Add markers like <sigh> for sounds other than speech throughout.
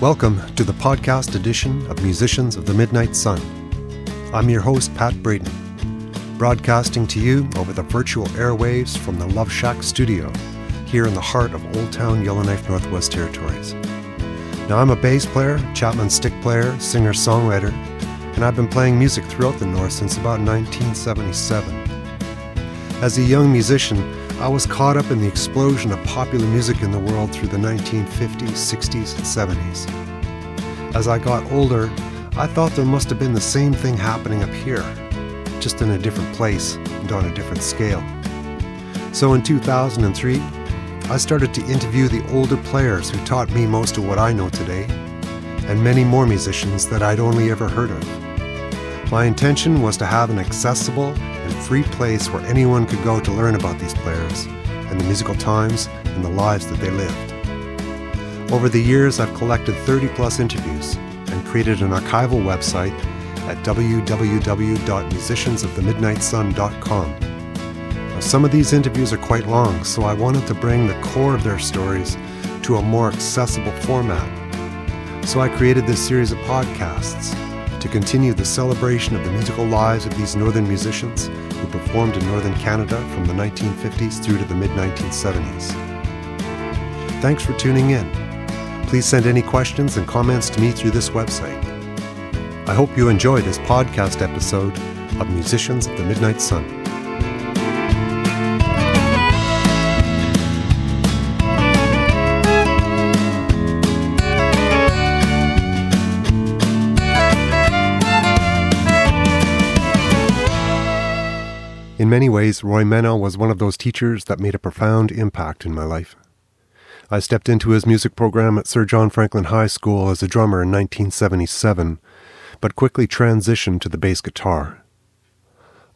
Welcome to the podcast edition of Musicians of the Midnight Sun. I'm your host, Pat Braden, broadcasting to you over the virtual airwaves from the Love Shack studio here in the heart of Old Town Yellowknife, Northwest Territories. Now, I'm a bass player, Chapman stick player, singer songwriter, and I've been playing music throughout the North since about 1977. As a young musician, I was caught up in the explosion of popular music in the world through the 1950s, 60s, and 70s. As I got older, I thought there must have been the same thing happening up here, just in a different place and on a different scale. So in 2003, I started to interview the older players who taught me most of what I know today, and many more musicians that I'd only ever heard of. My intention was to have an accessible and free place where anyone could go to learn about these players and the musical times and the lives that they lived. Over the years, I've collected 30 plus interviews and created an archival website at www.musiciansofthemidnightsun.com. Now, some of these interviews are quite long, so I wanted to bring the core of their stories to a more accessible format. So I created this series of podcasts to continue the celebration of the musical lives of these northern musicians who performed in northern Canada from the 1950s through to the mid 1970s. Thanks for tuning in. Please send any questions and comments to me through this website. I hope you enjoy this podcast episode of Musicians of the Midnight Sun. In many ways, Roy Mennell was one of those teachers that made a profound impact in my life. I stepped into his music program at Sir John Franklin High School as a drummer in 1977, but quickly transitioned to the bass guitar.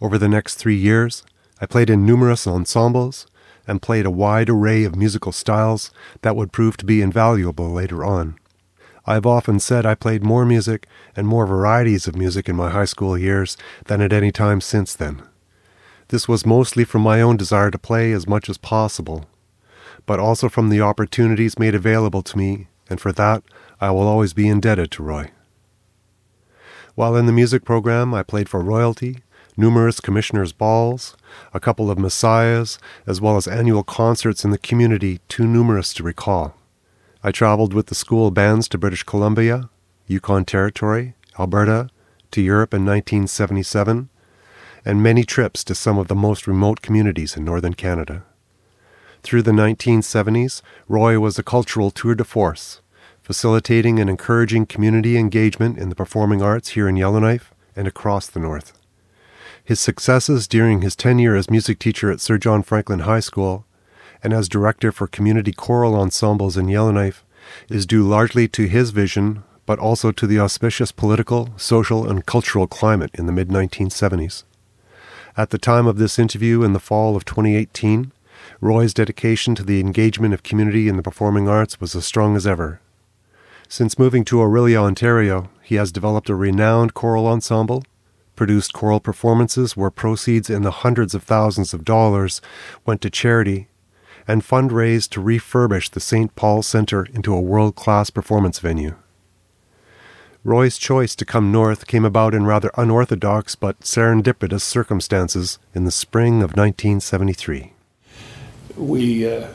Over the next three years, I played in numerous ensembles and played a wide array of musical styles that would prove to be invaluable later on. I have often said I played more music and more varieties of music in my high school years than at any time since then. This was mostly from my own desire to play as much as possible, but also from the opportunities made available to me, and for that I will always be indebted to Roy. While in the music program, I played for royalty, numerous commissioners' balls, a couple of messiahs, as well as annual concerts in the community too numerous to recall. I traveled with the school bands to British Columbia, Yukon Territory, Alberta, to Europe in 1977, and many trips to some of the most remote communities in northern Canada. Through the 1970s, Roy was a cultural tour de force, facilitating and encouraging community engagement in the performing arts here in Yellowknife and across the North. His successes during his tenure as music teacher at Sir John Franklin High School and as director for community choral ensembles in Yellowknife is due largely to his vision, but also to the auspicious political, social, and cultural climate in the mid 1970s. At the time of this interview in the fall of 2018, Roy's dedication to the engagement of community in the performing arts was as strong as ever. Since moving to Orillia, Ontario, he has developed a renowned choral ensemble, produced choral performances where proceeds in the hundreds of thousands of dollars went to charity, and fundraised to refurbish the St. Paul Centre into a world class performance venue. Roy's choice to come north came about in rather unorthodox but serendipitous circumstances in the spring of 1973. We uh,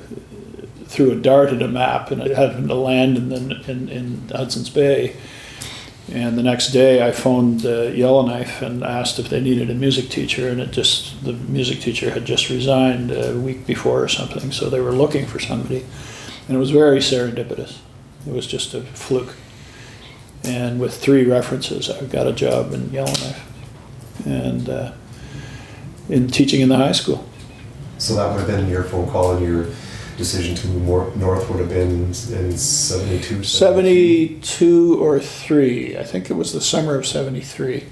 threw a dart at a map and it happened to land in, the, in, in Hudson's Bay. And the next day, I phoned uh, Yellowknife and asked if they needed a music teacher, and it just the music teacher had just resigned a week before or something, so they were looking for somebody, and it was very serendipitous. It was just a fluke and with three references, I got a job in Yellowknife and uh, in teaching in the high school. So that would have been your phone call and your decision to move more north would have been in 72? 72 or 3. I think it was the summer of 73.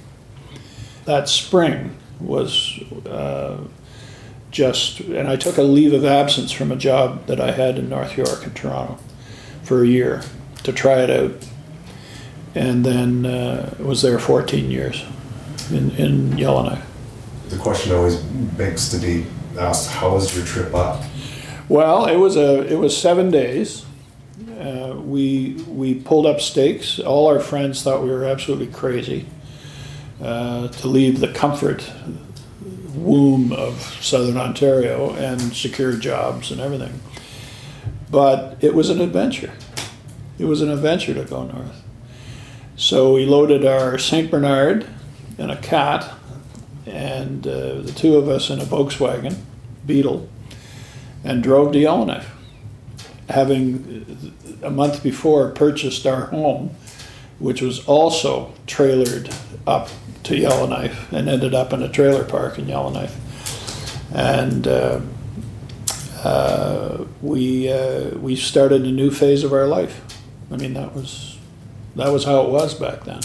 That spring was uh, just, and I took a leave of absence from a job that I had in North York and Toronto for a year to try it out and then uh, was there 14 years in, in Yellowknife. The question always begs to be asked: How was your trip up? Well, it was a it was seven days, uh, Uh, we we pulled up stakes. All our friends thought we were absolutely crazy uh, to leave the comfort womb of southern Ontario and secure jobs and everything. But it was an adventure. It was an adventure to go north. So we loaded our St. Bernard and a cat, and uh, the two of us in a Volkswagen Beetle, and drove to Yellowknife. Having a month before purchased our home, which was also trailered up to Yellowknife and ended up in a trailer park in Yellowknife. And uh, uh, we uh, we started a new phase of our life. I mean, that was that was how it was back then.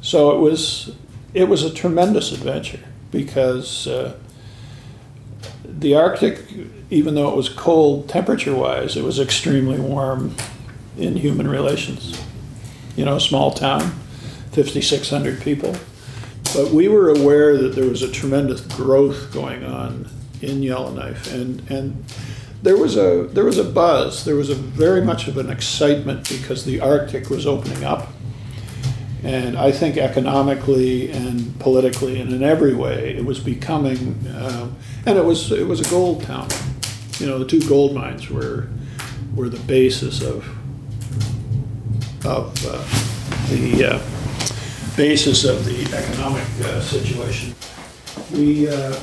So it was it was a tremendous adventure because uh, the Arctic, even though it was cold temperature wise, it was extremely warm in human relations. You know, small town, 5,600 people. But we were aware that there was a tremendous growth going on in Yellowknife, and and there was a there was a buzz. There was a very much of an excitement because the Arctic was opening up, and I think economically and politically and in every way it was becoming, uh, and it was it was a gold town. You know, the two gold mines were were the basis of of uh, the uh, basis of the economic uh, situation. We uh,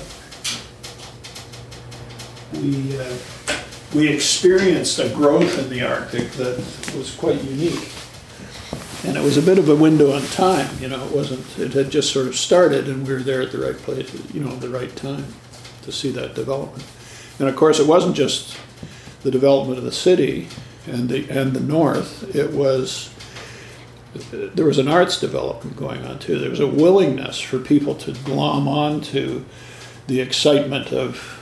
we uh, we experienced a growth in the Arctic that was quite unique, and it was a bit of a window on time. You know, it wasn't. It had just sort of started, and we were there at the right place. You know, the right time to see that development. And of course, it wasn't just the development of the city and the and the north. It was there was an arts development going on too. There was a willingness for people to glom on to the excitement of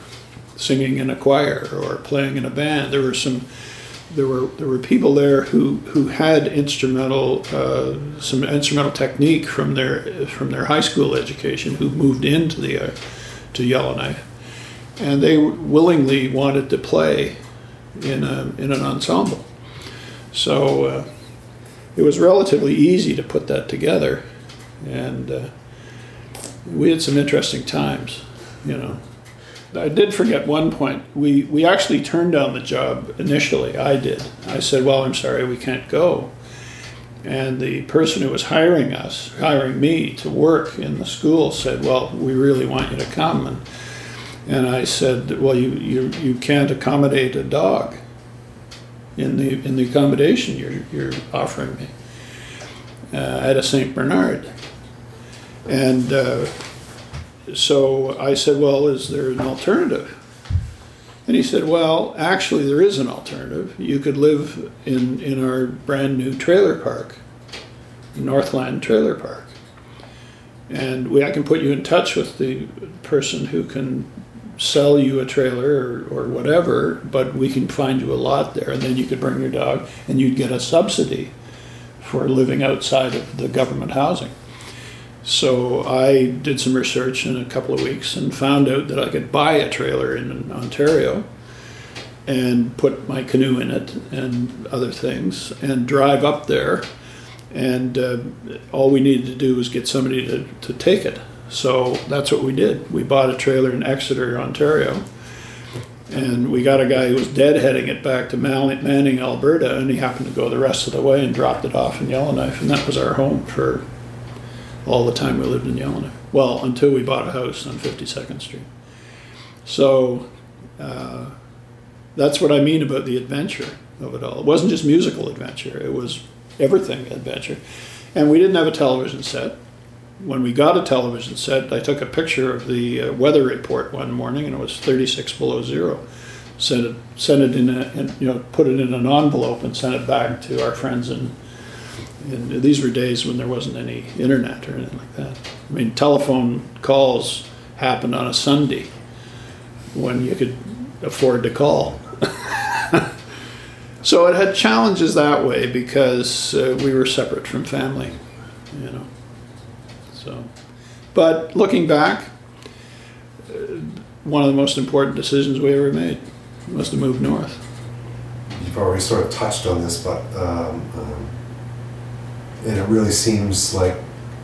singing in a choir or playing in a band. There were some, there were there were people there who who had instrumental uh, some instrumental technique from their from their high school education who moved into the uh, to Yellowknife, and they willingly wanted to play in a in an ensemble. So. Uh, it was relatively easy to put that together, and uh, we had some interesting times, you know. I did forget one point. We we actually turned down the job initially. I did. I said, "Well, I'm sorry, we can't go." And the person who was hiring us, hiring me to work in the school, said, "Well, we really want you to come." And and I said, "Well, you you, you can't accommodate a dog." in the in the accommodation you're you're offering me uh, at a Saint Bernard, and uh, so I said, well, is there an alternative? And he said, well, actually, there is an alternative. You could live in in our brand new trailer park, Northland Trailer Park, and we I can put you in touch with the person who can sell you a trailer or, or whatever, but we can find you a lot there, and then you could bring your dog, and you'd get a subsidy for living outside of the government housing. So I did some research in a couple of weeks and found out that I could buy a trailer in Ontario and put my canoe in it and other things and drive up there. And uh, all we needed to do was get somebody to, to take it. So that's what we did. We bought a trailer in Exeter, Ontario, and we got a guy who was deadheading it back to Manning, Alberta, and he happened to go the rest of the way and dropped it off in Yellowknife, and that was our home for all the time we lived in Yellowknife. Well, until we bought a house on 52nd Street. So uh, that's what I mean about the adventure of it all. It wasn't just musical adventure; it was everything adventure. And we didn't have a television set when we got a television set, I took a picture of the uh, weather report one morning, and it was 36 below zero. Sent it, sent it in, a, and, you know, put it in an envelope and sent it back to our friends. And, and these were days when there wasn't any internet or anything like that. I mean, telephone calls happened on a Sunday when you could afford to call. <laughs> so it had challenges that way because uh, we were separate from family, you know. So, but looking back, one of the most important decisions we ever made was to move north. you've already sort of touched on this, but um, um, and it really seems like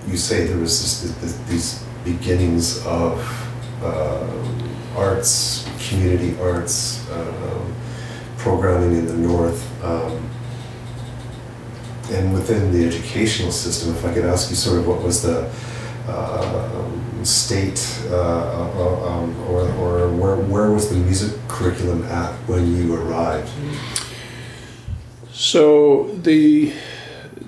you say there was this, this, these beginnings of uh, arts, community arts, uh, programming in the north. Um, and within the educational system, if I could ask you sort of what was the uh, state uh, uh, um, or, or where, where was the music curriculum at when you arrived? So the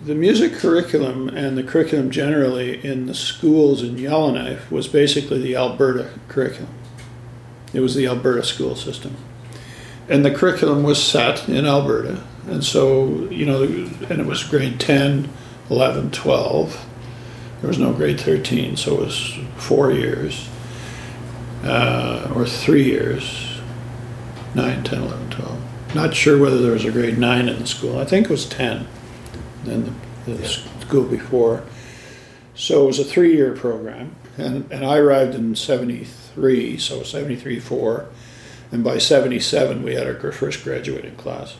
the music curriculum and the curriculum generally in the schools in Yellowknife was basically the Alberta curriculum. It was the Alberta school system. And the curriculum was set in Alberta. And so, you know, and it was grade 10, 11, 12. There was no grade 13, so it was four years uh, or three years 9, 10, 11, 12. Not sure whether there was a grade 9 in the school. I think it was 10 in the, the school before. So it was a three year program. And, and I arrived in 73, so 73 4. And by 77, we had our first graduating class.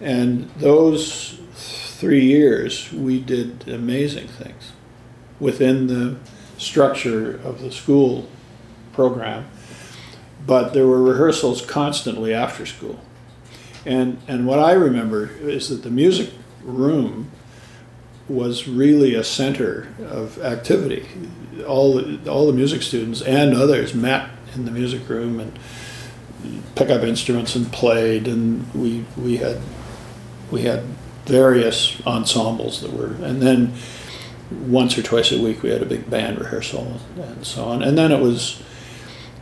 And those three years, we did amazing things within the structure of the school program. But there were rehearsals constantly after school. And, and what I remember is that the music room was really a center of activity. All the, all the music students and others met in the music room and pick up instruments and played, and we we had we had various ensembles that were, and then once or twice a week we had a big band rehearsal and so on, and then it was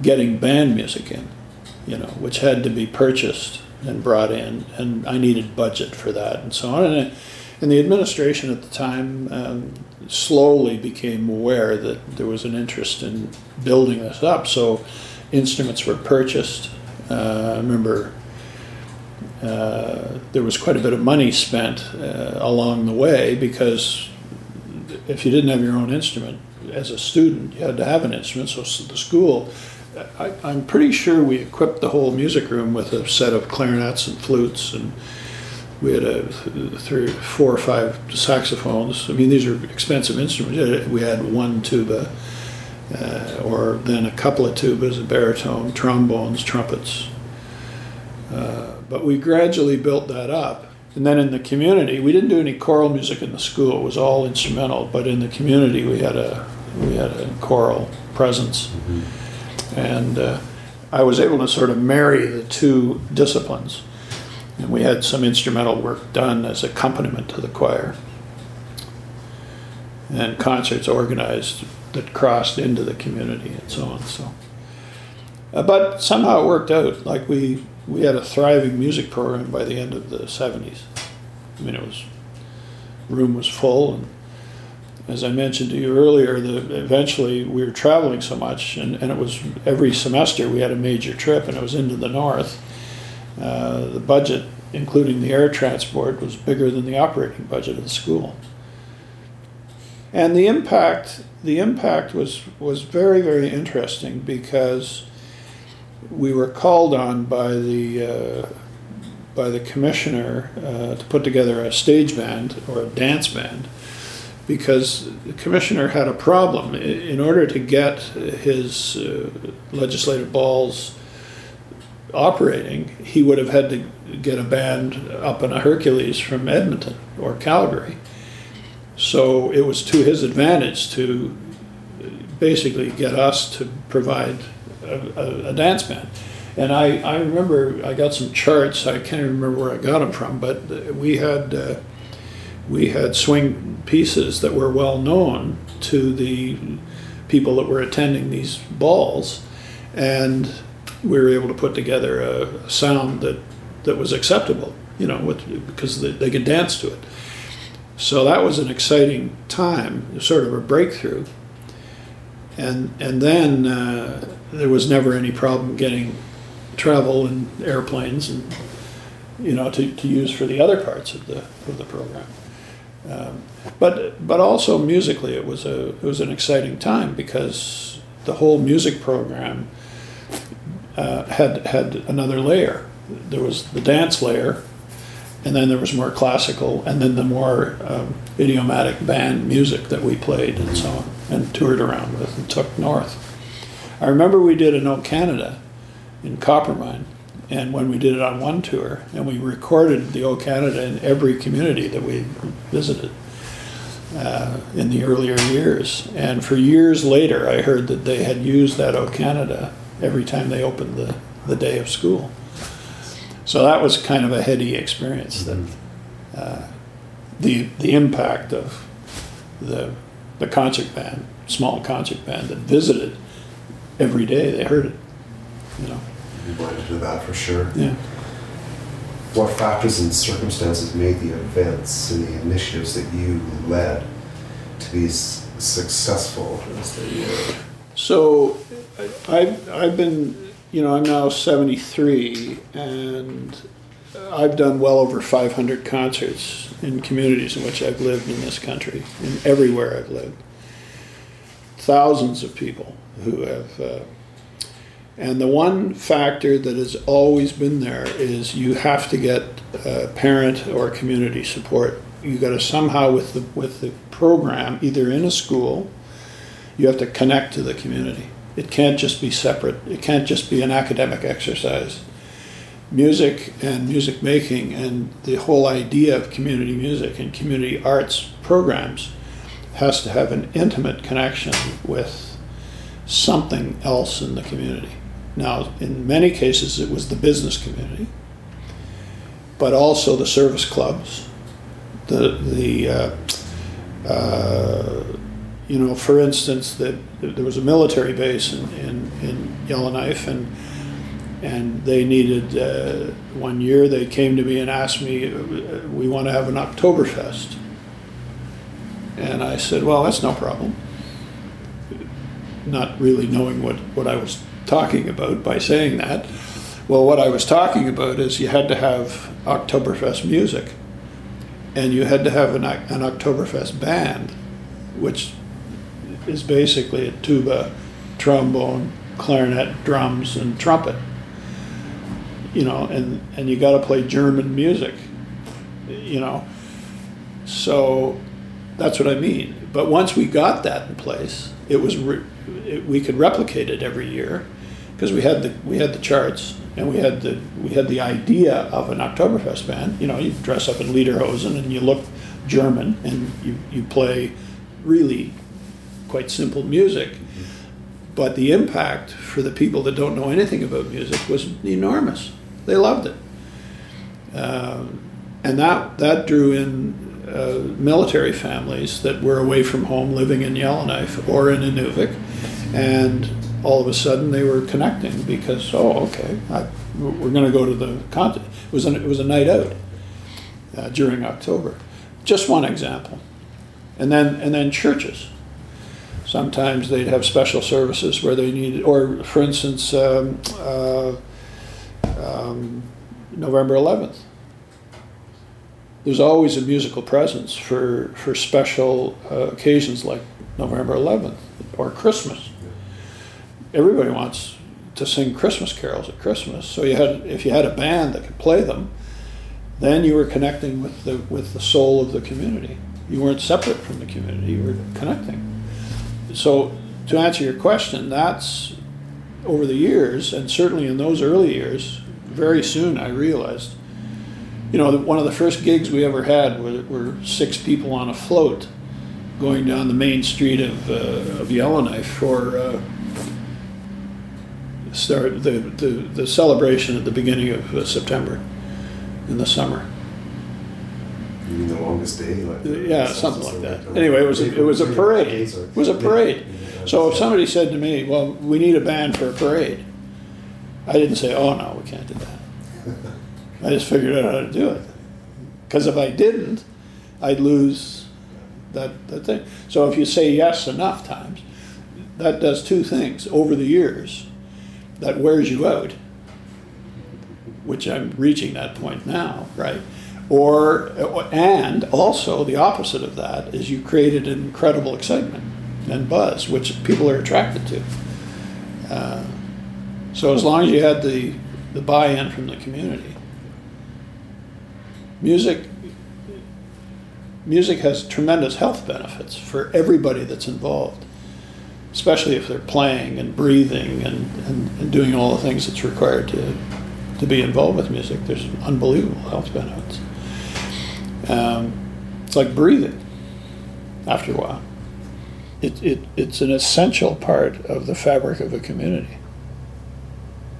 getting band music in, you know, which had to be purchased and brought in, and I needed budget for that and so on, and. It, and the administration at the time um, slowly became aware that there was an interest in building this up. So instruments were purchased. Uh, I remember uh, there was quite a bit of money spent uh, along the way because if you didn't have your own instrument as a student, you had to have an instrument. So the school, I, I'm pretty sure we equipped the whole music room with a set of clarinets and flutes and we had a three, four or five saxophones. I mean, these are expensive instruments. We had one tuba, uh, or then a couple of tubas, a baritone, trombones, trumpets. Uh, but we gradually built that up. And then in the community, we didn't do any choral music in the school. It was all instrumental. But in the community, we had a we had a choral presence, mm-hmm. And uh, I was able to sort of marry the two disciplines and we had some instrumental work done as accompaniment to the choir. And concerts organized that crossed into the community and so on. So, uh, but somehow it worked out. Like we we had a thriving music program by the end of the '70s. I mean, it was room was full, and as I mentioned to you earlier, the eventually we were traveling so much, and, and it was every semester we had a major trip, and it was into the north uh, the budget, including the air transport, was bigger than the operating budget of the school. And the impact, the impact was, was very, very interesting because we were called on by the, uh, by the commissioner uh, to put together a stage band or a dance band because the commissioner had a problem. In order to get his uh, legislative balls operating, he would have had to get a band up in a Hercules from Edmonton or Calgary. So it was to his advantage to basically get us to provide a, a, a dance band. And I, I remember I got some charts. I can't even remember where I got them from, but we had uh, we had swing pieces that were well known to the people that were attending these balls, and we were able to put together a sound that, that was acceptable, you know, with, because they, they could dance to it. So that was an exciting time, sort of a breakthrough. And, and then uh, there was never any problem getting travel and airplanes and you know to, to use for the other parts of the of the program. Um, but but also musically, it was a it was an exciting time because the whole music program uh, had had another layer. there was the dance layer, and then there was more classical, and then the more um, idiomatic band music that we played and so on, and toured around with and took north. I remember we did an O Canada in Coppermine, and when we did it on one tour, and we recorded the O Canada in every community that we visited uh, in the earlier years. And for years later, I heard that they had used that O Canada every time they opened the, the day of school. So that was kind of a heady experience. That uh, the the impact of the the concert band, small concert band that visited every day, they heard it. You know. You went into that for sure. Yeah. What factors and circumstances made the events and the initiatives that you led to be successful as they So I- I've, I've been, you know, I'm now 73 and I've done well over 500 concerts in communities in which I've lived in this country, in everywhere I've lived. Thousands of people who have. Uh, and the one factor that has always been there is you have to get uh, parent or community support. You got to somehow with the with the program, either in a school, you have to connect to the community. It can't just be separate. It can't just be an academic exercise. Music and music making and the whole idea of community music and community arts programs has to have an intimate connection with something else in the community. Now, in many cases, it was the business community, but also the service clubs, the the uh, uh, you know, for instance, that there was a military base in, in, in Yellowknife, and and they needed uh, one year. They came to me and asked me, uh, "We want to have an Oktoberfest," and I said, "Well, that's no problem." Not really knowing what what I was talking about by saying that. Well, what I was talking about is you had to have Oktoberfest music, and you had to have an, an Oktoberfest band, which is basically a tuba, trombone, clarinet, drums, and trumpet. You know, and, and you got to play German music, you know. So that's what I mean. But once we got that in place, it was re- it, we could replicate it every year because we had the we had the charts and we had the we had the idea of an Oktoberfest band. You know, you dress up in lederhosen and you look German and you, you play really quite simple music. But the impact for the people that don't know anything about music was enormous. They loved it, um, and that that drew in uh, military families that were away from home, living in Yellowknife or in Inuvik, and all of a sudden they were connecting because oh okay I, we're going to go to the concert. It was an, it was a night out uh, during October. Just one example, and then and then churches. Sometimes they'd have special services where they needed, or for instance, um, uh, um, November 11th. There's always a musical presence for, for special uh, occasions like November 11th or Christmas. Everybody wants to sing Christmas carols at Christmas. So you had, if you had a band that could play them, then you were connecting with the with the soul of the community. You weren't separate from the community. You were connecting. So to answer your question, that's over the years, and certainly in those early years, very soon I realized, you know, that one of the first gigs we ever had were, were six people on a float going down the main street of, uh, of Yellowknife for uh, start the, the, the celebration at the beginning of uh, September in the summer. You mean the longest day? Like Yeah, something like that. Anyway, it was a, it was a parade. It was a parade. So if somebody said to me, "Well, we need a band for a parade," I didn't say, "Oh no, we can't do that." I just figured out how to do it. Because if I didn't, I'd lose that, that thing. So if you say yes enough times, that does two things over the years. That wears you out, which I'm reaching that point now, right? Or and also the opposite of that is you created an incredible excitement and buzz, which people are attracted to. Uh, so as long as you had the the buy-in from the community. Music music has tremendous health benefits for everybody that's involved, especially if they're playing and breathing and, and, and doing all the things that's required to, to be involved with music. There's unbelievable health benefits. Um, it's like breathing after a while. It, it, it's an essential part of the fabric of a community.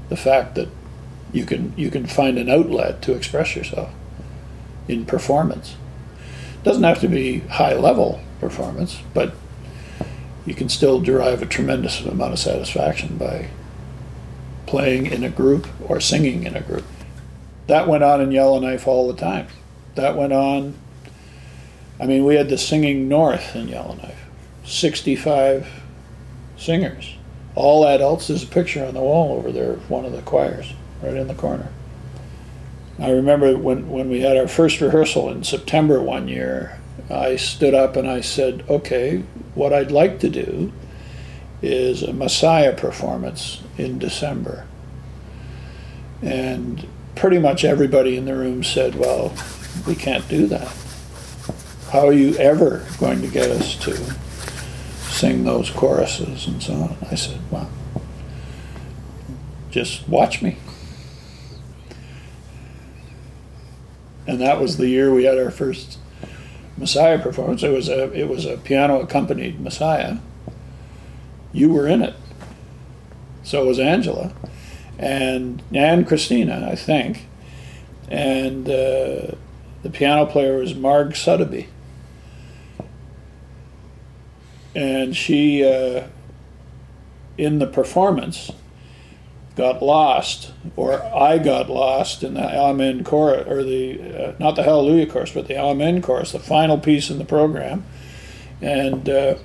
The fact that you can, you can find an outlet to express yourself in performance. Doesn't have to be high level performance, but you can still derive a tremendous amount of satisfaction by playing in a group or singing in a group. That went on in Yellowknife all the time. That went on. I mean, we had the Singing North in Yellowknife, 65 singers, all adults. There's a picture on the wall over there of one of the choirs, right in the corner. I remember when, when we had our first rehearsal in September one year, I stood up and I said, okay, what I'd like to do is a Messiah performance in December. And pretty much everybody in the room said, well, we can't do that. How are you ever going to get us to sing those choruses and so on? I said, well, just watch me. and that was the year we had our first Messiah performance. It was a it was a piano accompanied Messiah. You were in it. So was Angela, and and Christina, I think, and uh, the piano player was Marg Suddaby, and she uh, in the performance got lost, or I got lost in the Amen chorus, or the uh, not the Hallelujah chorus, but the Amen chorus, the final piece in the program, and uh,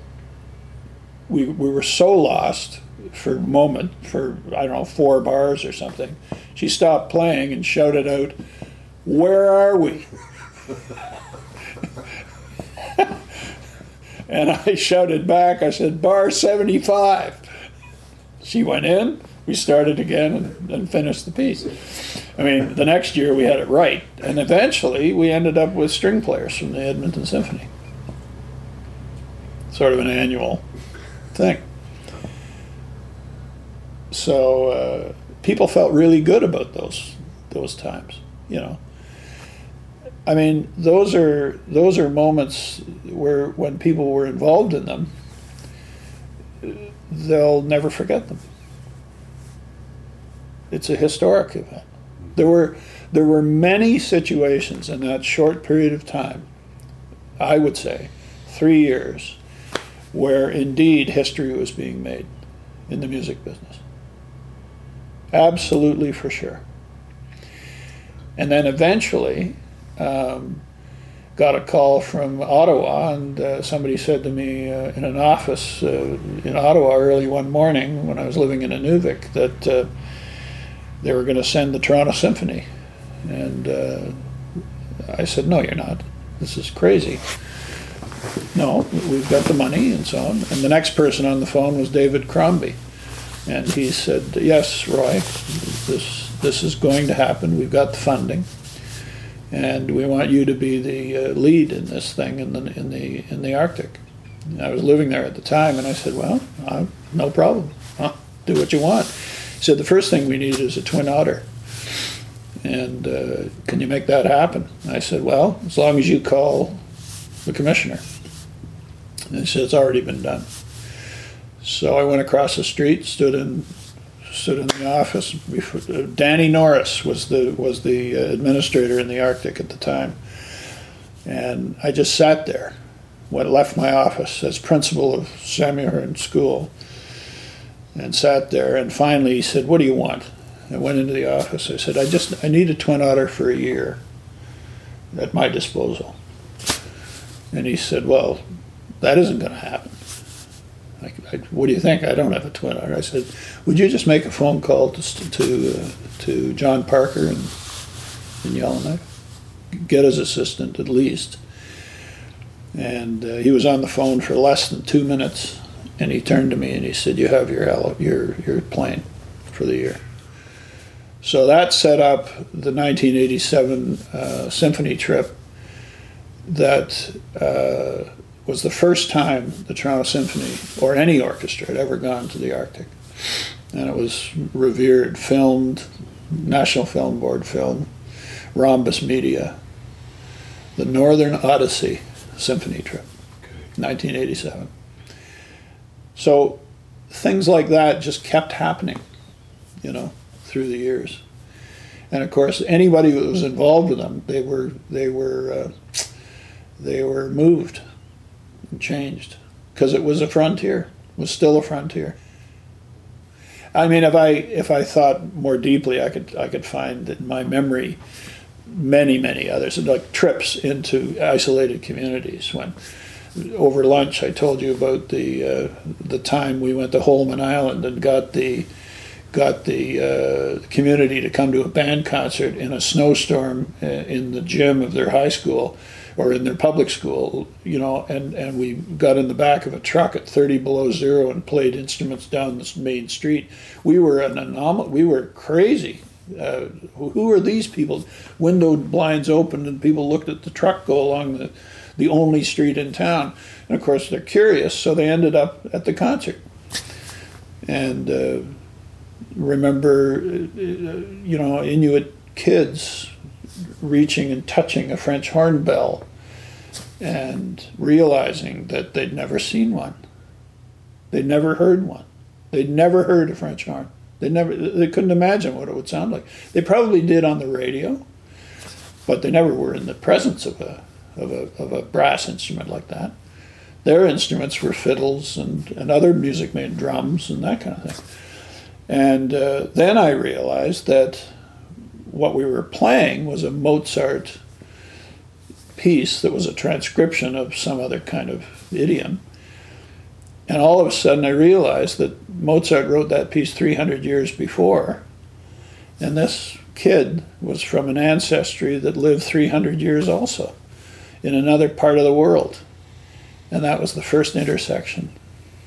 we we were so lost for a moment, for I don't know four bars or something. She stopped playing and shouted out, "Where are we?" <laughs> and I shouted back. I said, "Bar 75." She went in we started again and, and, finished the piece. I mean, the next year we had it right, and eventually we ended up with string players from the Edmonton Symphony. Sort of an annual thing. So uh, people felt really good about those those times, you know. I mean, those are those are moments where when people were involved in them, they'll never forget them. It's a historic event. There were there were many situations in that short period of time, I would say, three years, where indeed history was being made in the music business. Absolutely for sure. And then eventually, um, got a call from Ottawa, and uh, somebody said to me uh, in an office uh, in Ottawa early one morning when I was living in Inuvik that uh, they were going to send the Toronto Symphony. And uh, I said, no, you're not. This is crazy. No, we've got the money and so on. And the next person on the phone was David Crombie. And he said, yes, Roy, this, this is going to happen. We've got the funding. And we want you to be the uh, lead in this thing in the, in the, in the Arctic. And I was living there at the time, and I said, well, uh, no problem. Huh? Do what you want said the first thing we need is a twin otter. And uh, can you make that happen? I said, well, as long as you call the commissioner. And he said, it's already been done. So I went across the street, stood in stood in the office. Uh, Danny Norris was the was the uh, administrator in the Arctic at the time, and I just sat there. Went left my office as principal of Samuel School, and sat there. And finally, he said, "What do you want?" I went into the office. I said, "I just I need a twin otter for a year at my disposal." And he said, "Well, that isn't going to happen." I, I, what do you think? I don't have a twin otter. I said, "Would you just make a phone call to to uh, to John Parker and in Yellowknife, get his assistant at least." And uh, he was on the phone for less than two minutes and he turned to me and he said, "You have your your your plane for the year." So that set up the 1987 uh, symphony trip that uh, was the first time the Toronto Symphony or any orchestra had ever gone to the Arctic. And it was revered, filmed, National Film Board film, Rhombus Media, the Northern Odyssey Symphony Trip, 1987. So things like that just kept happening, you know, through the years. And of course, anybody who was involved with them, they were they were uh, they were moved and changed because it was a frontier, it was still a frontier. I mean, if I if I thought more deeply, I could I could find in my memory many many others, like trips into isolated communities when over lunch, I told you about the uh, the time we went to Holman Island and got the got the uh, community to come to a band concert in a snowstorm uh, in the gym of their high school or in their public school, you know, and, and we got in the back of a truck at 30 below zero and played instruments down the main street. We were an anomaly. We were crazy. Uh, who are these people? Window blinds opened and people looked at the truck go along the the only street in town. And of course, they're curious, so they ended up at the concert. And uh, remember, uh, you know, Inuit kids reaching and touching a French horn bell and realizing that they'd never seen one. They'd never heard one. They'd never heard a French horn. They never they couldn't imagine what it would sound like. They probably did on the radio, but they never were in the presence of a of a, of a brass instrument like that. Their instruments were fiddles and, and other music made drums and that kind of thing. And uh, then I realized that what we were playing was a Mozart piece that was a transcription of some other kind of idiom. And all of a sudden I realized that Mozart wrote that piece 300 years before. And this kid was from an ancestry that lived 300 years also in another part of the world. And that was the first intersection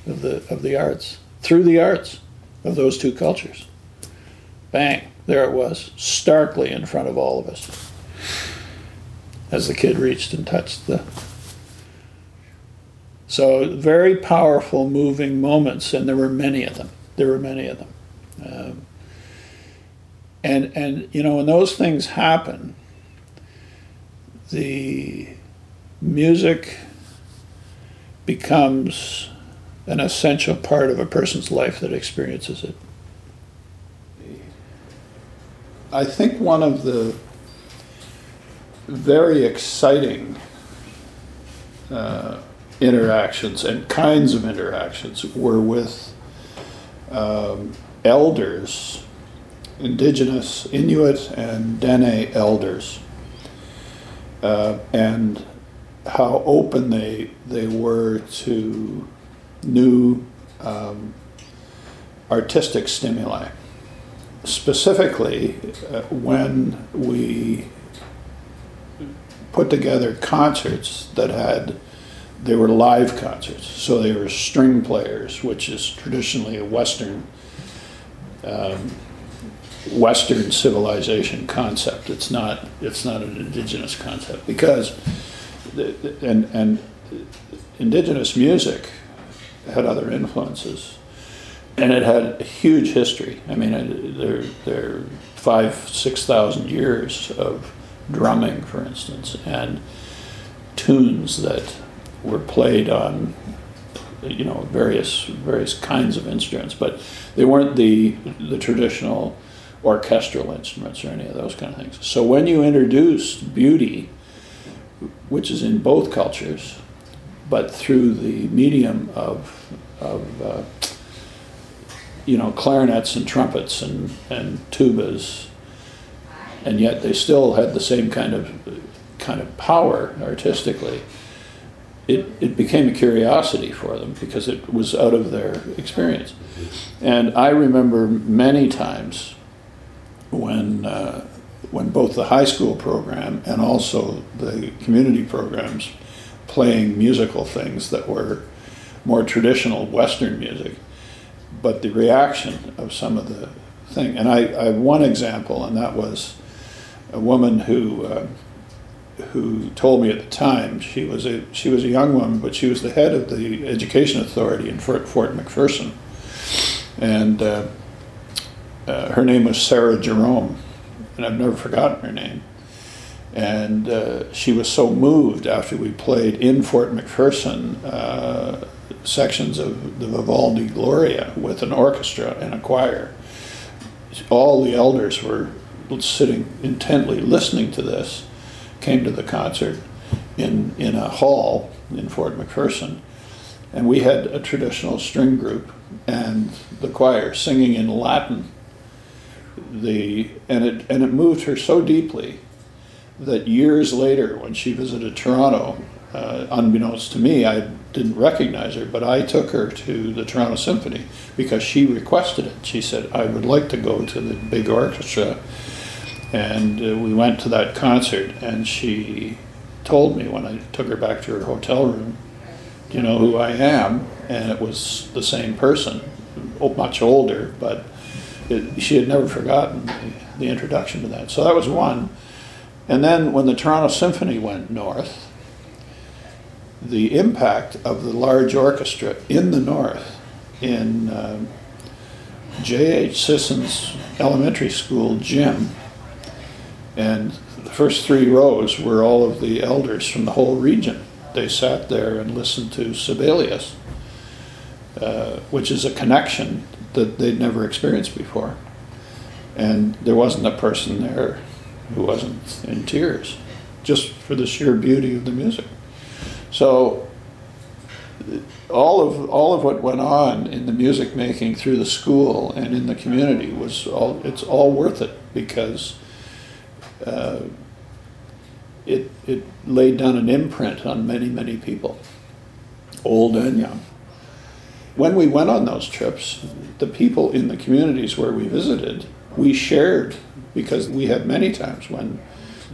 of the, of the arts, through the arts of those two cultures. Bang, there it was, starkly in front of all of us as the kid reached and touched the. So, very powerful, moving moments, and there were many of them. There were many of them. Um, and, and, you know, when those things happen, the music becomes an essential part of a person's life that experiences it. I think one of the very exciting uh, interactions and kinds of interactions were with um, elders, indigenous Inuit and Dene elders. Uh, and how open they they were to new um, artistic stimuli. Specifically, uh, when we put together concerts that had they were live concerts, so they were string players, which is traditionally a Western um, Western civilization concept. It's not it's not an indigenous concept because and and indigenous music had other influences, and it had a huge history. I mean, there there are five six thousand years of drumming, for instance, and tunes that were played on you know various various kinds of instruments, but they weren't the the traditional orchestral instruments or any of those kind of things. So when you introduced beauty which is in both cultures, but through the medium of, of uh, you know, clarinets and trumpets and, and tubas, and yet they still had the same kind of kind of power artistically. It, it became a curiosity for them because it was out of their experience. And I remember many times when uh, when both the high school program and also the community programs playing musical things that were more traditional Western music, but the reaction of some of the thing. And I, I have one example, and that was a woman who uh, who told me at the time she was a she was a young woman, but she was the head of the education authority in Fort, Fort McPherson, and uh, uh, her name was Sarah Jerome, and I've never forgotten her name. And uh, she was so moved after we played in Fort McPherson uh, sections of the Vivaldi Gloria with an orchestra and a choir. All the elders were sitting intently listening to this, came to the concert in, in a hall in Fort McPherson. And we had a traditional string group and the choir singing in Latin. The, and, it, and it moved her so deeply that years later, when she visited Toronto, uh, unbeknownst to me, I didn't recognize her, but I took her to the Toronto Symphony because she requested it. She said, I would like to go to the big orchestra. And uh, we went to that concert, and she told me when I took her back to her hotel room, Do you know who I am? And it was the same person, much older, but it, she had never forgotten the, the introduction to that. So that was one. And then when the Toronto Symphony went north, the impact of the large orchestra in the north, in uh, J.H. Sissons elementary school gym, and the first three rows were all of the elders from the whole region. They sat there and listened to Sibelius, uh, which is a connection that they'd never experienced before. And there wasn't a person there who wasn't in tears, just for the sheer beauty of the music. So all of all of what went on in the music making through the school and in the community was all it's all worth it because uh, it it laid down an imprint on many many people, old and young. When we went on those trips, the people in the communities where we visited, we shared because we had many times when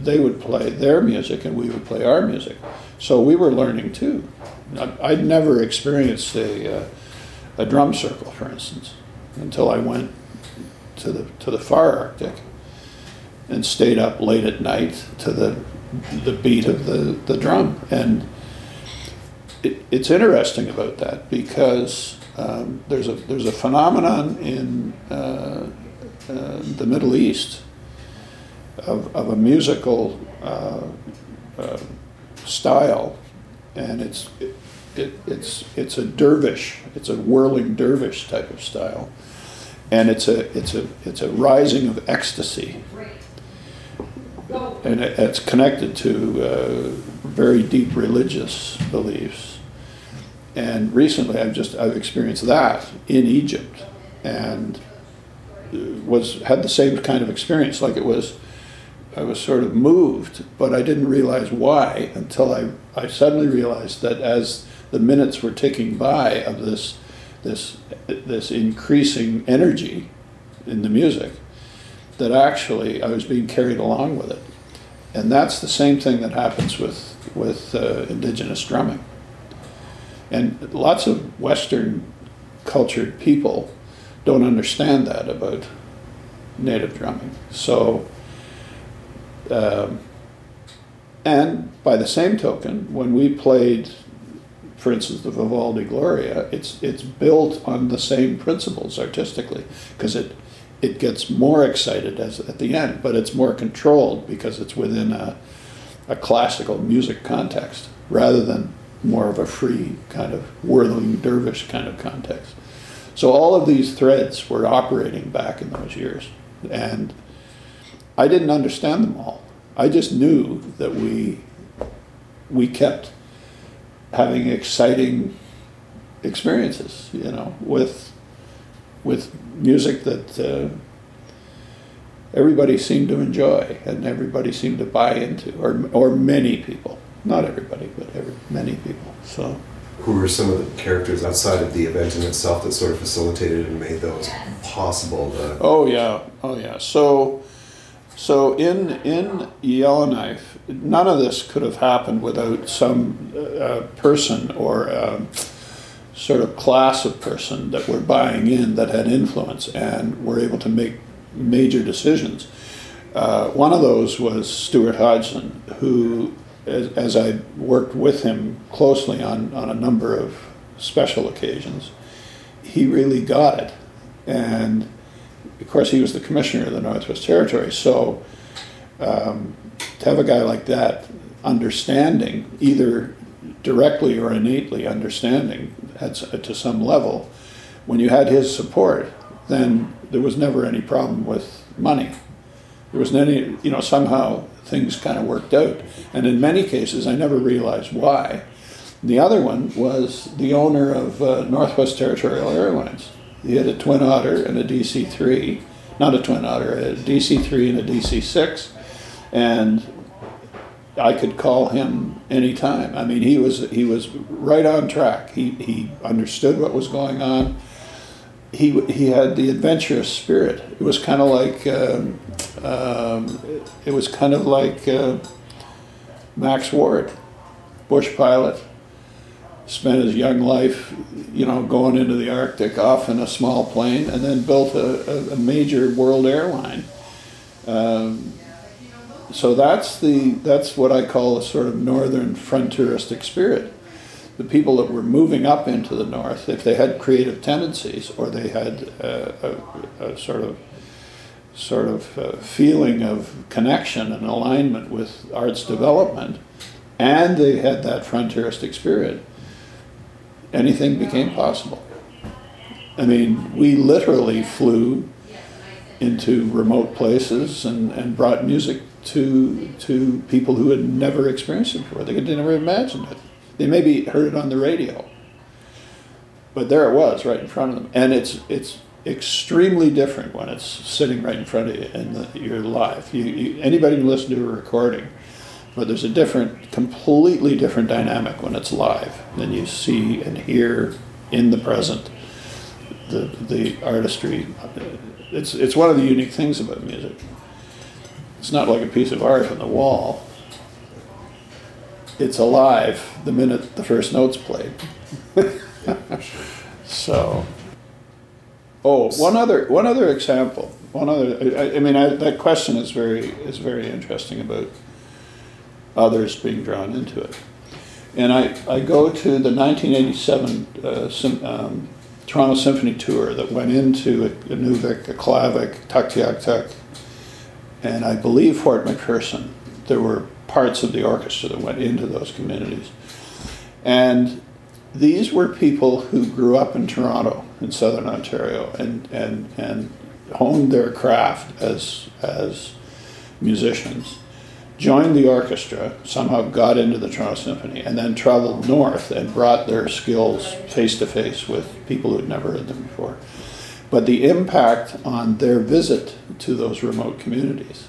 they would play their music and we would play our music. So we were learning too. I'd never experienced a, uh, a drum circle, for instance, until I went to the, to the far Arctic and stayed up late at night to the, the beat of the, the drum. And it, it's interesting about that because um, there's, a, there's a phenomenon in uh, uh, the Middle East of, of a musical uh, uh, style, and it's it, it, it's it's a dervish, it's a whirling dervish type of style, and it's a it's a it's a rising of ecstasy, and it, it's connected to uh, very deep religious beliefs. And recently, I've just I've experienced that in Egypt, and was had the same kind of experience. Like it was I was sort of moved, but I didn't realize why until I, I suddenly realized that as the minutes were ticking by of this, this, this increasing energy in the music, that actually I was being carried along with it. And that's the same thing that happens with, with uh, indigenous drumming. And lots of Western cultured people don't understand that about native drumming. So um, and by the same token, when we played, for instance, the Vivaldi Gloria, it's it's built on the same principles artistically because it it gets more excited as at the end, but it's more controlled because it's within a, a classical music context rather than more of a free kind of whirling dervish kind of context. So all of these threads were operating back in those years, and I didn't understand them all. I just knew that we we kept having exciting experiences, you know, with with music that uh, everybody seemed to enjoy and everybody seemed to buy into, or or many people, not everybody, but every, many people. So. Who were some of the characters outside of the event in itself that sort of facilitated and made those possible? To... Oh yeah, oh yeah. So so in in Yellowknife, none of this could have happened without some uh, person or uh, sort of class of person that were buying in that had influence and were able to make major decisions. Uh, one of those was Stuart Hodgson, who, as, as, I worked with him closely on, on a number of special occasions, he really got it. And of course, he was the commissioner of the Northwest Territory. So um, to have a guy like that understanding, either directly or innately understanding at, to some level, when you had his support, then there was never any problem with money. There wasn't any, you know, somehow things kind of worked out. And in many cases, I never realized why. The other one was the owner of uh, Northwest Territorial Airlines. He had a Twin Otter and a DC 3, not a Twin Otter, a DC 3 and a DC 6. And I could call him anytime. I mean, he was he was right on track. He he understood what was going on. He he had the adventurous spirit. It was kind of like um, um, it was kind of like uh, Max Ward, bush pilot. Spent his young life, you know, going into the Arctic off in a small plane, and then built a, a, major world airline. Um, so that's the that's what I call a sort of northern frontieristic spirit. The people that were moving up into the north, if they had creative tendencies or they had a, a, a sort of sort of uh, feeling of connection and alignment with arts development, and they had that frontieristic spirit, anything became possible. I mean, we literally flew into remote places and, and brought music to to people who had never experienced it before. They could never imagine it. They maybe heard it on the radio, but there it was, right in front of them. And it's it's extremely different when it's sitting right in front of you and the, you're live. You, you, anybody can listen to a recording, but there's a different, completely different dynamic when it's live than you see and hear in the present. The the artistry. It's it's one of the unique things about music. It's not like a piece of art on the wall. It's alive the minute the first note's played. <laughs> so, oh, one other one other example. One other. I, I mean, I, that question is very is very interesting about others being drawn into it. And I, I go to the 1987 uh, sim, um, Toronto Symphony Tour that went into Inuvik, Aklavik, Tuktoyaktuk, and I believe Fort McPherson, there were parts of the orchestra that went into those communities. And these were people who grew up in Toronto, in southern Ontario, and, and, and honed their craft as, as musicians, joined the orchestra, somehow got into the Toronto Symphony, and then traveled north and brought their skills face to face with people who'd never heard them before but the impact on their visit to those remote communities.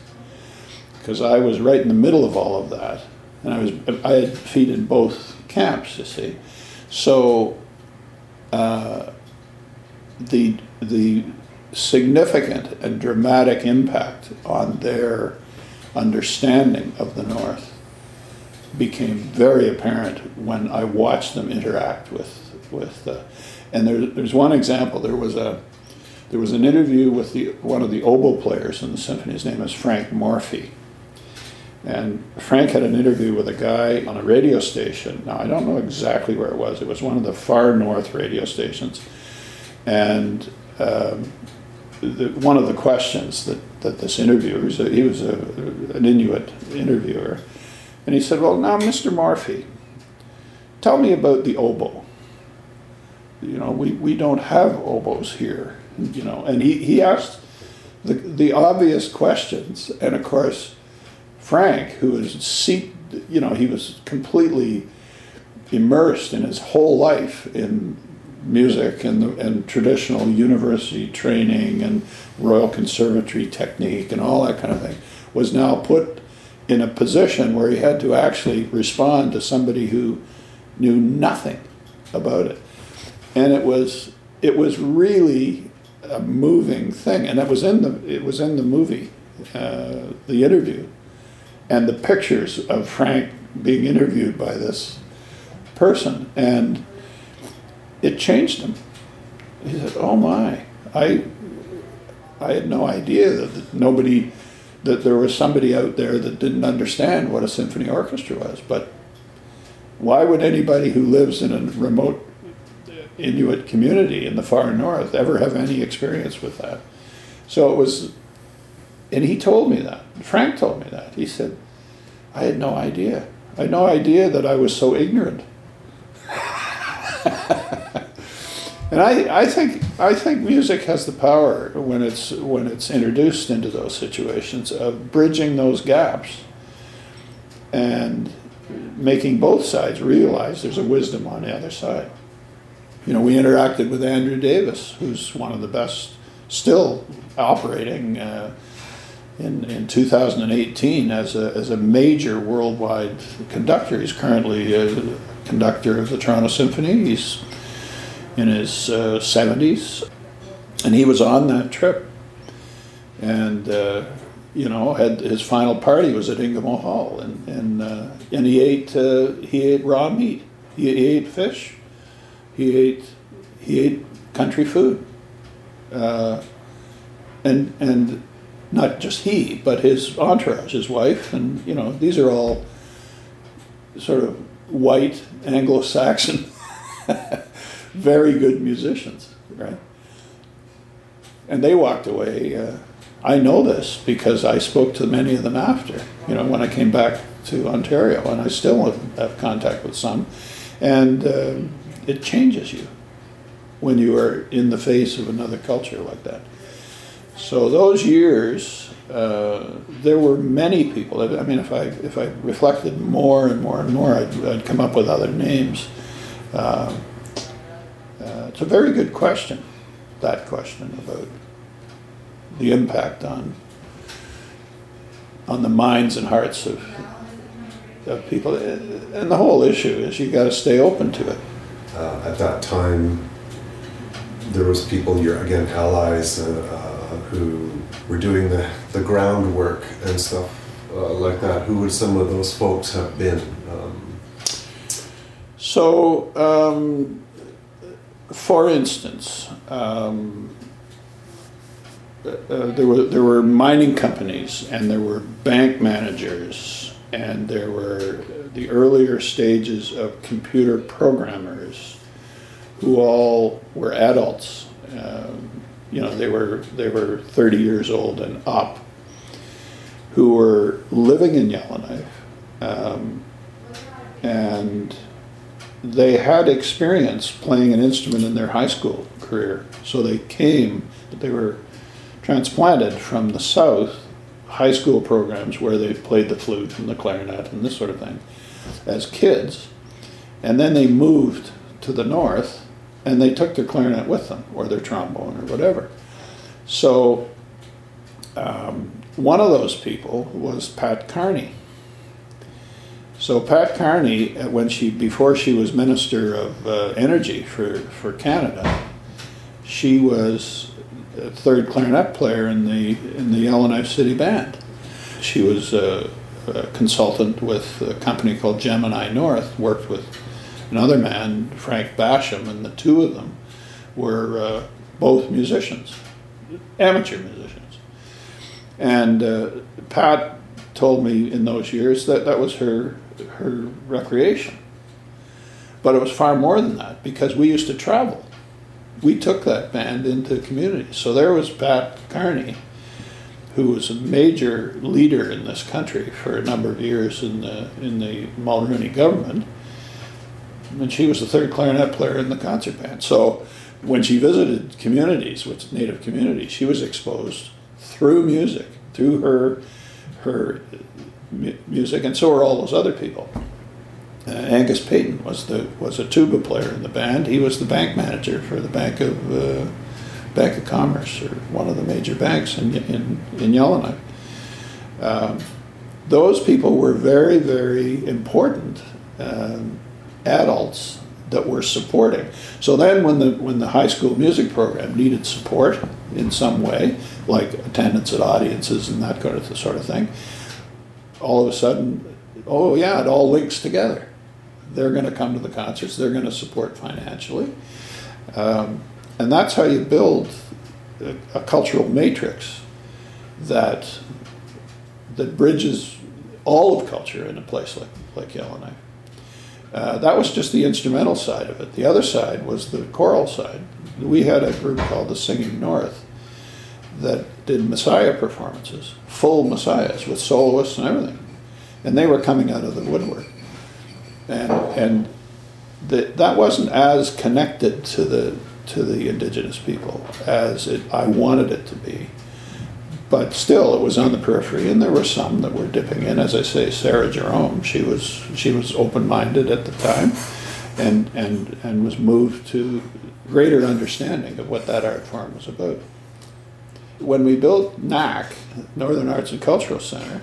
Because I was right in the middle of all of that, and I was I had feet in both camps, you see. So uh, the the significant and dramatic impact on their understanding of the North became very apparent when I watched them interact with with. Uh, and there, there's one example. There was a there was an interview with the, one of the oboe players in the symphony. His name is Frank Morphy. And Frank had an interview with a guy on a radio station. Now, I don't know exactly where it was. It was one of the far north radio stations. And um, the, one of the questions that, that this interviewer, he was, a, he was a, an Inuit interviewer, and he said, Well, now, Mr. Morphy, tell me about the oboe. You know, we, we don't have oboes here you know, and he, he asked the, the obvious questions. And of course, Frank, who was you know, he was completely immersed in his whole life in music and, the, and traditional university training and Royal Conservatory technique and all that kind of thing, was now put in a position where he had to actually respond to somebody who knew nothing about it. And it was it was really a moving thing, and that was in the it was in the movie, uh, the interview, and the pictures of Frank being interviewed by this person, and it changed him. He said, "Oh my, I, I had no idea that, nobody, that there was somebody out there that didn't understand what a symphony orchestra was. But why would anybody who lives in a remote Inuit community in the far north ever have any experience with that?" So it was, and he told me that. Frank told me that. He said, "I had no idea. I had no idea that I was so ignorant." And I, I think I think music has the power when it's when it's introduced into those situations of bridging those gaps and making both sides realize there's a wisdom on the other side. You know, we interacted with Andrew Davis, who's one of the best still operating uh, in, in 2018 as a, as a major worldwide conductor. He's currently a conductor of the Toronto Symphony. He's in his uh, 70s, and he was on that trip. And uh, you know, had his final party was at Ingamo Hall, and and uh, and he ate uh, he ate raw meat, he, he, ate fish, he ate he ate country food, uh, and and not just he, but his entourage, his wife, and you know, these are all sort of white Anglo-Saxon <laughs> very good musicians, right? And they walked away. Uh, I know this because I spoke to many of them after, you know, when I came back to Ontario, and I still have contact with some. And uh, it changes you when you are in the face of another culture like that. So those years, uh, there were many people. I mean, if I if I reflected more and more and more, I'd, I'd come up with other names. Uh, uh, it's a very good question, that question about the impact on on the minds and hearts of of people. And the whole issue is you got to stay open to it. Uh, at that time, there was people, your again allies, uh, uh, who were doing the, the groundwork and stuff uh, like that. Who would some of those folks have been? Um, so um, for instance, um, uh, there were there were mining companies and there were bank managers and there were the earlier stages of computer programmers who all were adults. Um, you know, they were they were 30 years old and up, who were living in Yellowknife, um, and they had experience playing an instrument in their high school career. So they came, they were transplanted from the south high school programs where they played the flute and the clarinet and this sort of thing as kids. And then they moved to the north and they took their clarinet with them or their trombone or whatever. So um, one of those people was Pat Carney so Pat Carney, uh, when she before she was Minister of uh, Energy for, for Canada, she was a third clarinet player in the in the Yellowknife City Band. She was a, a, consultant with a company called Gemini North. Worked with another man, Frank Basham, and the two of them were uh, both musicians, amateur musicians. And uh, Pat told me in those years that that was her her recreation. But it was far more than that because we used to travel. We took that band into communities. So there was Pat Carney, who was a major leader in this country for a number of years in the in the Mulroney government. And she was the third clarinet player in the concert band. So when she visited communities with native communities, she was exposed through music, through her her music, and so were all those other people. Uh, Angus Payton was the was a tuba player in the band. He was the bank manager for the Bank of uh, Bank of Commerce, or one of the major banks in in, in Yellowknife. Um, those people were very very important um, adults that were supporting. So then, when the when the high school music program needed support in some way, like attendance at audiences and that kind of sort of thing, all of a sudden, oh yeah, it all links together. They're going to come to the concerts. They're going to support financially. Um, and that's how you build a, a cultural matrix that that bridges all of culture in a place like, like Yellowknife. Uh, that was just the instrumental side of it. The other side was the choral side. We had a group called the Singing North that did Messiah performances, full Messiahs with soloists and everything. And they were coming out of the woodwork. And, and the, that wasn't as connected to the, to the indigenous people as it, I wanted it to be but still it was on the periphery and there were some that were dipping in. As i say sarah jerome she was she was open-minded at the time and and and was moved to greater understanding of what that art form was about. When we built nac northern arts and cultural center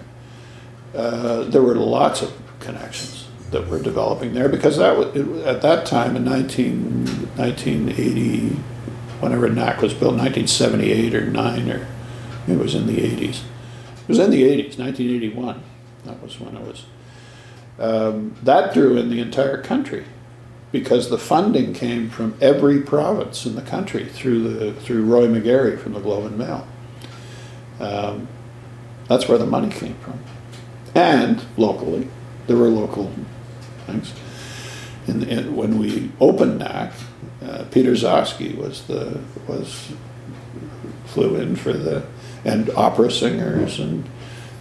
uh, there were lots of connections that were developing there because that was it, at that time in 19, 1980 whenever nac was built 1978 or 9 or it was in the 80s. It was in the 80s, 1981. That was when it was. Um, that drew in the entire country because the funding came from every province in the country through the through Roy McGarry from the Globe and Mail. Um, that's where the money came from, and locally, there were local things. In, in when we opened NAC, uh, Peter Zosky was the was flew in for the and opera singers and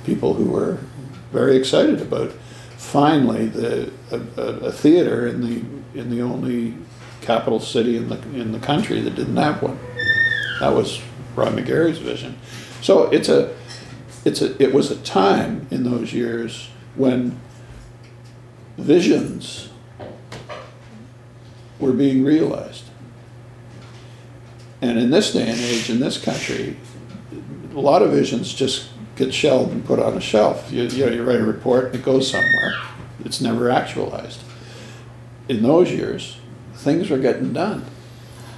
people who were very excited about finally the a, a, theater in the in the only capital city in the in the country that didn't have one. That was Roy McGarry's vision. So it's a it's a it was a time in those years when visions were being realized. And in this day and age, in this country, a lot of visions just get shelved and put on a shelf. You, you, know, you write a report and it goes somewhere. It's never actualized. In those years, things were getting done.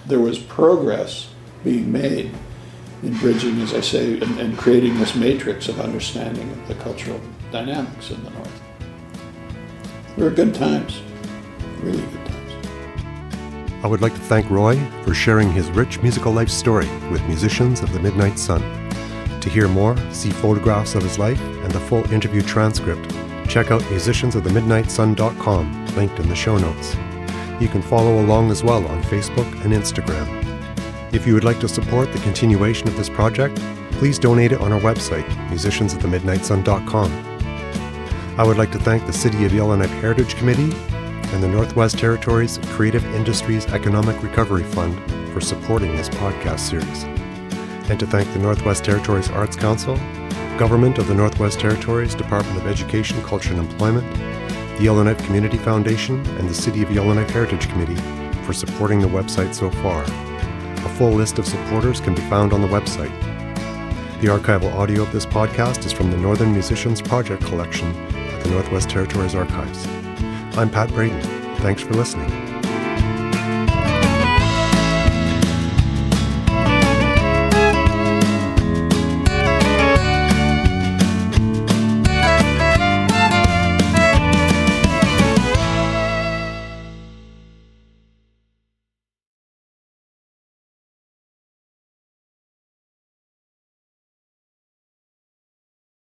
There was progress being made in bridging, as I say, and, and creating this matrix of understanding of the cultural dynamics in the North. They were good times, really good times. I would like to thank Roy for sharing his rich musical life story with musicians of the Midnight Sun. To hear more, see photographs of his life and the full interview transcript. Check out musiciansofthemidnightsun.com, linked in the show notes. You can follow along as well on Facebook and Instagram. If you would like to support the continuation of this project, please donate it on our website, musiciansofthemidnightsun.com. I would like to thank the City of Yellowknife Heritage Committee and the Northwest Territories Creative Industries Economic Recovery Fund for supporting this podcast series and to thank the Northwest Territories Arts Council, Government of the Northwest Territories Department of Education, Culture and Employment, the Yellowknife Community Foundation, and the City of Yellowknife Heritage Committee for supporting the website so far. A full list of supporters can be found on the website. The archival audio of this podcast is from the Northern Musicians Project collection at the Northwest Territories Archives. I'm Pat Braden. Thanks for listening.